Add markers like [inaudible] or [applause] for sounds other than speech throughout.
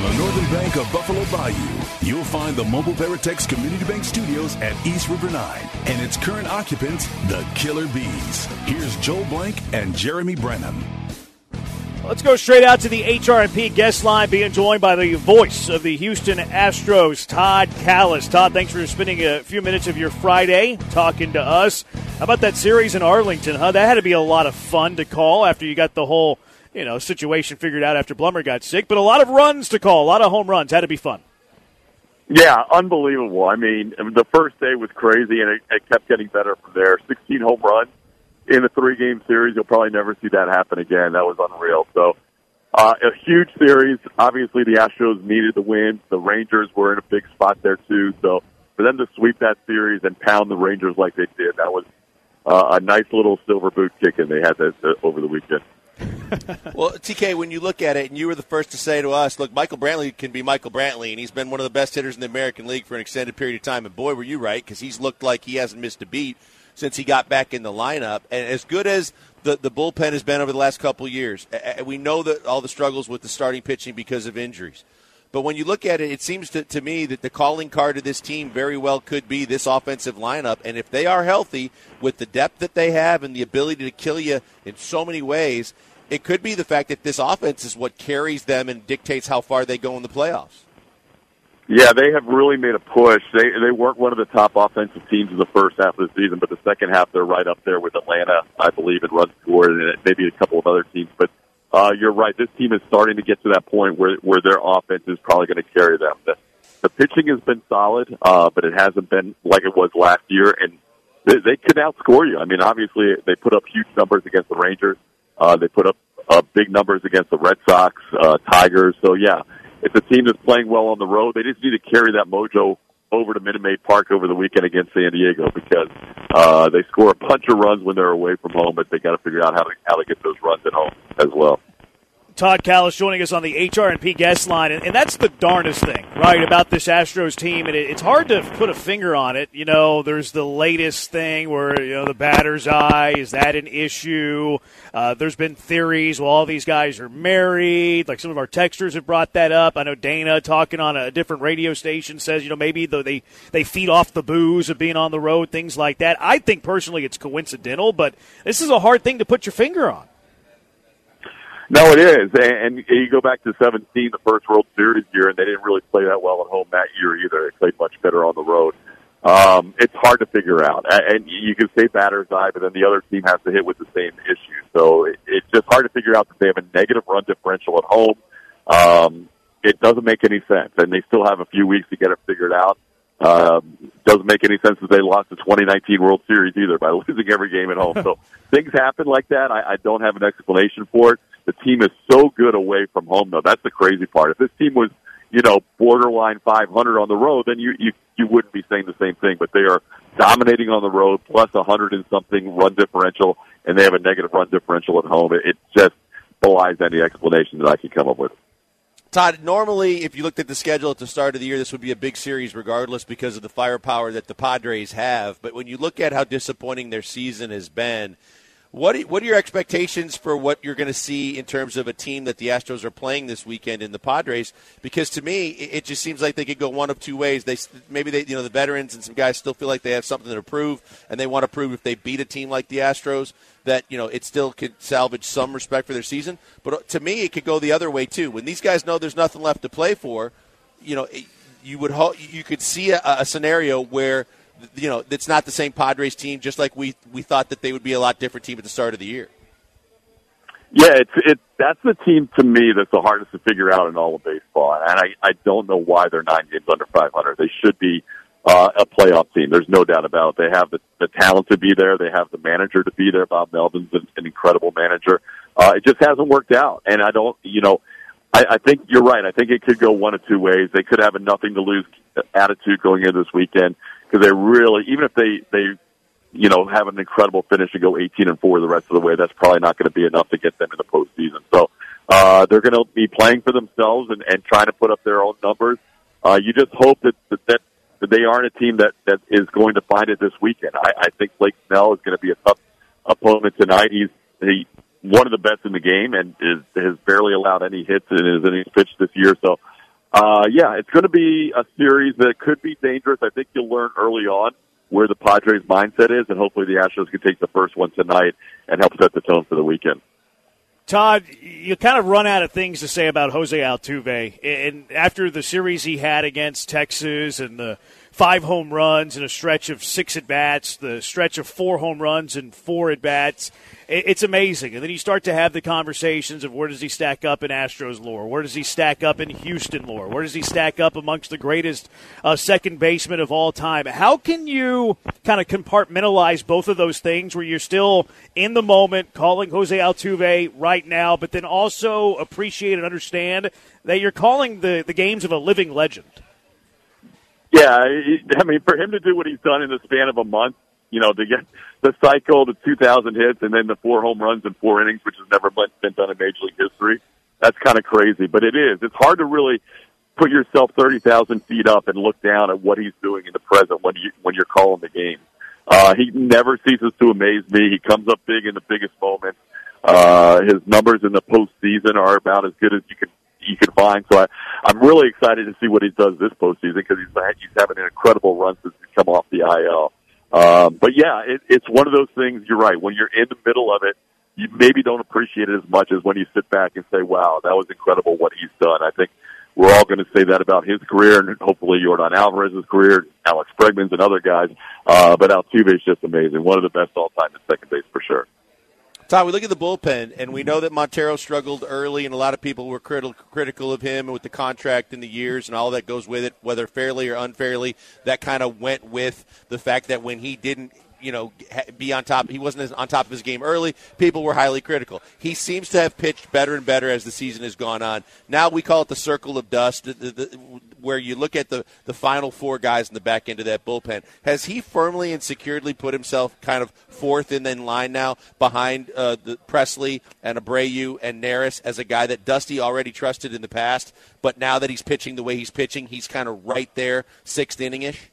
On the northern bank of Buffalo Bayou, you'll find the Mobile Veritex Community Bank Studios at East River 9 and its current occupants, the Killer B's. Here's Joel Blank and Jeremy Branham. Let's go straight out to the HRP guest line, being joined by the voice of the Houston Astros, Todd Kalas. Todd, thanks for spending a few minutes of your Friday talking to us. How about that series in Arlington, huh? That had to be a lot of fun to call after you got the whole, you know, situation figured out after Blummer got sick. But a lot of runs to call, a lot of home runs. Had to be fun. Yeah, unbelievable. I mean, the first day was crazy, and it, it kept getting better from there. 16 home runs in a three game series. You'll probably never see that happen again. That was unreal. So, uh, a huge series. Obviously, the Astros needed the win. The Rangers were in a big spot there too. So, for them to sweep that series and pound the Rangers like they did, that was uh, a nice little silver boot kicking they had this, uh, over the weekend. [laughs] well, TK, when you look at it, and you were the first to say to us, look, Michael Brantley can be Michael Brantley, and he's been one of the best hitters in the American League for an extended period of time. And boy, were you right, because he's looked like he hasn't missed a beat since he got back in the lineup. And as good as the, the bullpen has been over the last couple years, we know that all the struggles with the starting pitching because of injuries. But when you look at it, it seems to, to me that the calling card of this team very well could be this offensive lineup. And if they are healthy with the depth that they have and the ability to kill you in so many ways, it could be the fact that this offense is what carries them and dictates how far they go in the playoffs. Yeah, they have really made a push. They they weren't one of the top offensive teams in the first half of the season, but the second half they're right up there with Atlanta, I believe, in runs scored, and maybe a couple of other teams. But uh, you're right. This team is starting to get to that point where where their offense is probably going to carry them. The, the pitching has been solid, uh, but it hasn't been like it was last year, and they, they could outscore you. I mean, obviously they put up huge numbers against the Rangers. Uh, they put up uh, big numbers against the Red Sox, uh, Tigers. So yeah it's a team that's playing well on the road. They just need to carry that mojo over to Minute Maid Park over the weekend against San Diego because uh, they score a bunch of runs when they're away from home, but they got to figure out how to how to get those runs at home as well. Todd Kalas joining us on the HRP guest line, and, and, that's the darndest thing, right, about this Astros team. And it, it's hard to put a finger on it. You know, there's the latest thing where you know the batter's eye is that an issue? Uh, there's been theories. Well, all these guys are married. Like some of our texters have brought that up. I know Dana talking on a different radio station says you know maybe they they feed off the booze of being on the road, things like that. I think personally it's coincidental, but this is a hard thing to put your finger on. No, it is. And, you go back to 17, the first World Series year, and they didn't really play that well at home that year either. They played much better on the road. Um, it's hard to figure out. And you can say batter's eye, but then the other team has to hit with the same issue. So it, it's just hard to figure out that they have a negative run differential at home. Um, it doesn't make any sense. And they still have a few weeks to get it figured out. Um, doesn't make any sense that they lost the 2019 World Series either by [laughs] losing every game at home. so [laughs] things happen like that. I, I don't have an explanation for it. The team is so good away from home, though. That's the crazy part. If this team was, you know, borderline 500 on the road, then you you you wouldn't be saying the same thing. But they are dominating on the road, plus 100 and something run differential, and they have a negative run differential at home. It, it just belies any explanation that I can come up with. Todd, normally, if you looked at the schedule at the start of the year, this would be a big series regardless because of the firepower that the Padres have. But when you look at how disappointing their season has been, what are, what are your expectations for what you're going to see in terms of a team that the Astros are playing this weekend in the Padres? Because to me, it just seems like they could go one of two ways. They maybe they you know the veterans and some guys still feel like they have something to prove, and they want to prove if they beat a team like the Astros that you know it still could salvage some respect for their season. But uh, to me, it could go the other way too. When these guys know there's nothing left to play for, you know, you would hope you could see a, a scenario where you know, it's not the same Padres team. Just like we we thought that they would be a lot different team at the start of the year. Yeah, it's it. That's the team to me that's the hardest to figure out in all of baseball, and I I don't know why they're nine games under 500. They should be uh, a playoff team. There's no doubt about it. They have the, the talent to be there. They have the manager to be there. Bob Melvin's an, an incredible manager. Uh, it just hasn't worked out, and I don't. You know, I, I think you're right. I think it could go one of two ways. They could have a nothing to lose attitude going into this weekend because they really, even if they they you know have an incredible finish and go 18 and four the rest of the way, that's probably not going to be enough to get them in the postseason. So uh, they're going to be playing for themselves and, and trying to put up their own numbers. Uh, you just hope that, that that that they aren't a team that that is going to find it this weekend. I, I think Blake Snell is going to be a tough opponent tonight. He's he one of the best in the game and is has barely allowed any hits in his innings pitched this year. So uh, yeah, it's going to be a series that could be dangerous. I think you'll learn early on where the Padres' mindset is, and hopefully the Astros can take the first one tonight and help set the tone for the weekend. Todd, you kind of run out of things to say about Jose Altuve. And after the series he had against Texas and the five home runs and a stretch of six at bats, the stretch of four home runs and four at bats. It's amazing. And then you start to have the conversations of where does he stack up in Astros lore? Where does he stack up in Houston lore? Where does he stack up amongst the greatest uh, second baseman of all time? How can you kind of compartmentalize both of those things where you're still in the moment calling Jose Altuve right now, but then also appreciate and understand that you're calling the, the games of a living legend? Yeah, I mean, for him to do what he's done in the span of a month, you know, to get the cycle to 2,000 hits and then the four home runs in four innings, which has never been done in Major League history, that's kind of crazy. But it is. It's hard to really put yourself 30,000 feet up and look down at what he's doing in the present when you when you're calling the game. Uh, he never ceases to amaze me. He comes up big in the biggest moments. Uh, his numbers in the postseason are about as good as you can you can find. So I, I'm really excited to see what he does this postseason because he's he's having an incredible run since he's come off the IL. Um, but yeah, it, it's one of those things. You're right. When you're in the middle of it, you maybe don't appreciate it as much as when you sit back and say, "Wow, that was incredible what he's done." I think we're all going to say that about his career and hopefully Yordan Alvarez's career, Alex Bregman's and other guys. Uh, but Altuve is just amazing. One of the best all time at second base for sure. Todd, we look at the bullpen, and we know that Montero struggled early, and a lot of people were critical critical of him with the contract and the years and all that goes with it, whether fairly or unfairly. That kind of went with the fact that when he didn't you know, be on top. He wasn't on top of his game early. People were highly critical. He seems to have pitched better and better as the season has gone on. Now we call it the circle of dust, the, the, where you look at the, the final four guys in the back end of that bullpen. Has he firmly and securely put himself kind of fourth in then line now behind uh, the Pressly and Abreu and Neris as a guy that Dusty already trusted in the past, but now that he's pitching the way he's pitching, he's kind of right there, sixth inning ish?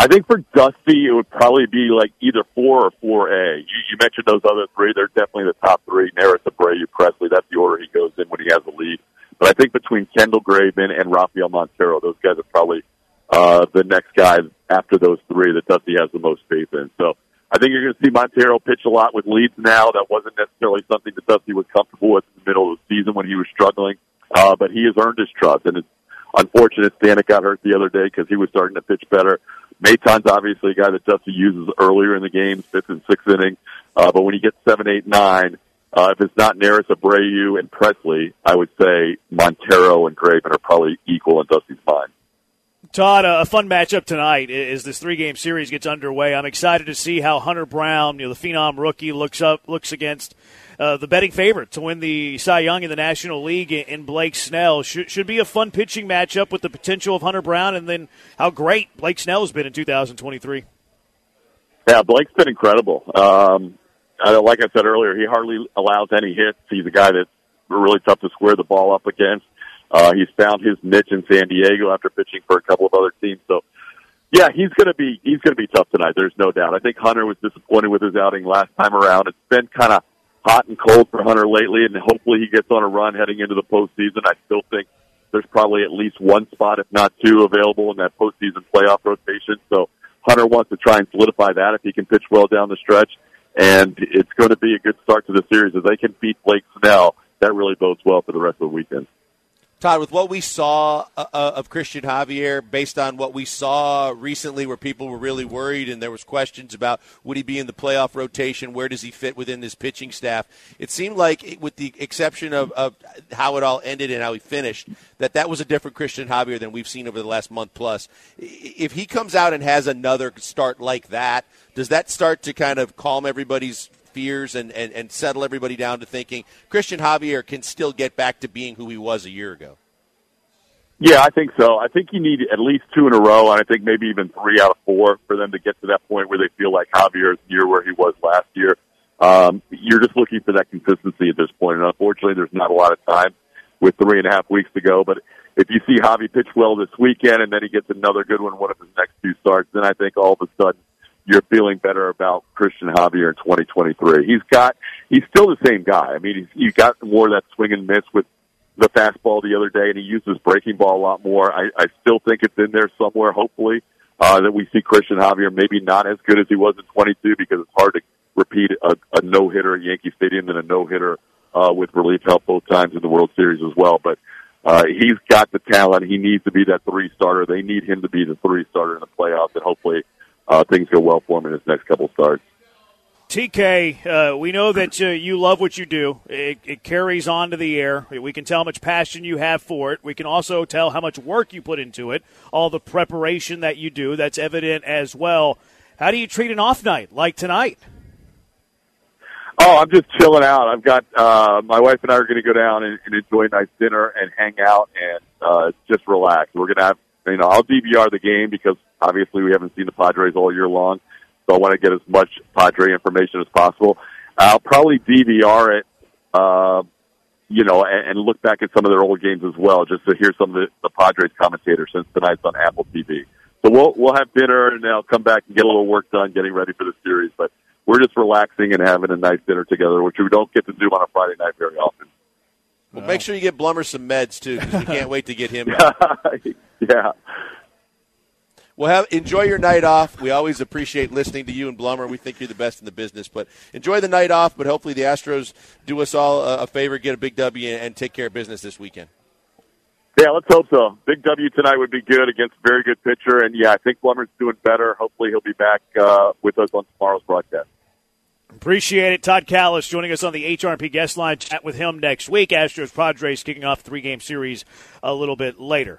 I think for Dusty, it would probably be like either four or four A. You, you mentioned those other three; they're definitely the top three. Neris, Abreu, Pressly. That's the order he goes in when he has a lead. But I think between Kendall Graveman and Rafael Montero, those guys are probably uh, the next guys after those three that Dusty has the most faith in. So I think you're going to see Montero pitch a lot with leads now. That wasn't necessarily something that Dusty was comfortable with in the middle of the season when he was struggling. Uh, but he has earned his trust, and it's unfortunate Stanek got hurt the other day because he was starting to pitch better. Maton's obviously a guy that Dusty uses earlier in the game, fifth and sixth inning. Uh, but when he gets seven, eight, nine, uh, if it's not Neris, Abreu, and Pressly, I would say Montero and Graveman are probably equal in Dusty's mind. Todd, a fun matchup tonight as this three-game series gets underway. I'm excited to see how Hunter Brown, you know, the phenom rookie, looks up looks against uh, the betting favorite to win the Cy Young in the National League in Blake Snell. Should, should be a fun pitching matchup with the potential of Hunter Brown, and then how great Blake Snell has been in 2023. Yeah, Blake's been incredible. Um, like I said earlier, he hardly allows any hits. He's a guy that's really tough to square the ball up against. Uh, he's found his niche in San Diego after pitching for a couple of other teams. So, yeah, he's going to be he's going to be tough tonight. There's no doubt. I think Hunter was disappointed with his outing last time around. It's been kind of hot and cold for Hunter lately, and hopefully he gets on a run heading into the postseason. I still think there's probably at least one spot, if not two, available in that postseason playoff rotation. So Hunter wants to try and solidify that if he can pitch well down the stretch. And it's going to be a good start to the series. If they can beat Blake Snell, that really bodes well for the rest of the weekend. Todd, with what we saw uh, uh, of Cristian Javier, based on what we saw recently, where people were really worried and there was questions about would he be in the playoff rotation, where does he fit within this pitching staff? It seemed like, with the exception of, of how it all ended and how he finished, that that was a different Cristian Javier than we've seen over the last month plus. If he comes out and has another start like that, does that start to kind of calm everybody's fears and, and, and settle everybody down to thinking Cristian Javier can still get back to being who he was a year ago? Yeah, I think so. I think you need at least two in a row, and I think maybe even three out of four for them to get to that point where they feel like Javier's year where he was last year. Um, you're just looking for that consistency at this point, and unfortunately, there's not a lot of time with three and a half weeks to go. But if you see Javi pitch well this weekend, and then he gets another good one one of his next two starts, then I think all of a sudden you're feeling better about Cristian Javier in 2023. He's got, he's still the same guy. I mean, he's, he's got more of that swing and miss with the fastball the other day, and he used his breaking ball a lot more. I, I still think it's in there somewhere. Hopefully, uh, that we see Cristian Javier maybe not as good as he was in 22 because it's hard to repeat a, a no hitter at Yankee Stadium than a no hitter uh, with relief help both times in the World Series as well. But uh, he's got the talent. He needs to be that three starter. They need him to be the three starter in the playoffs, and hopefully uh, things go well for him in his next couple starts. TK, uh, we know that uh, you love what you do. It, it, carries on to the air. We can tell how much passion you have for it. We can also tell how much work you put into it, all the preparation that you do. That's evident as well. How do you treat an off night like tonight? Oh, I'm just chilling out. I've got uh, my wife and I are going to go down and, and enjoy a nice dinner and hang out and uh, just relax. We're going to have, you know, I'll DVR the game because obviously we haven't seen the Padres all year long, so I want to get as much Padre information as possible. I'll probably DVR it, uh, you know, and, and look back at some of their old games as well, just to hear some of the, the Padres commentators since tonight's on Apple TV. So we'll we'll have dinner and then I'll come back and get a little work done getting ready for the series, but we're just relaxing and having a nice dinner together, which we don't get to do on a Friday night very often. Well, make sure you get Blummer some meds too, because we can't wait to get him. [laughs] [laughs] yeah. Well, have, enjoy your night off. We always appreciate listening to you and Blummer. We think you're the best in the business. But enjoy the night off. But hopefully the Astros do us all a, a favor, get a big W, and take care of business this weekend. Yeah, let's hope so. Big W tonight would be good against a very good pitcher, and yeah, I think Blummer's doing better. Hopefully, he'll be back uh, with us on tomorrow's broadcast. Appreciate it. Todd Kalas joining us on the HRP guest line. Chat with him next week. Astros Padres kicking off three game series a little bit later.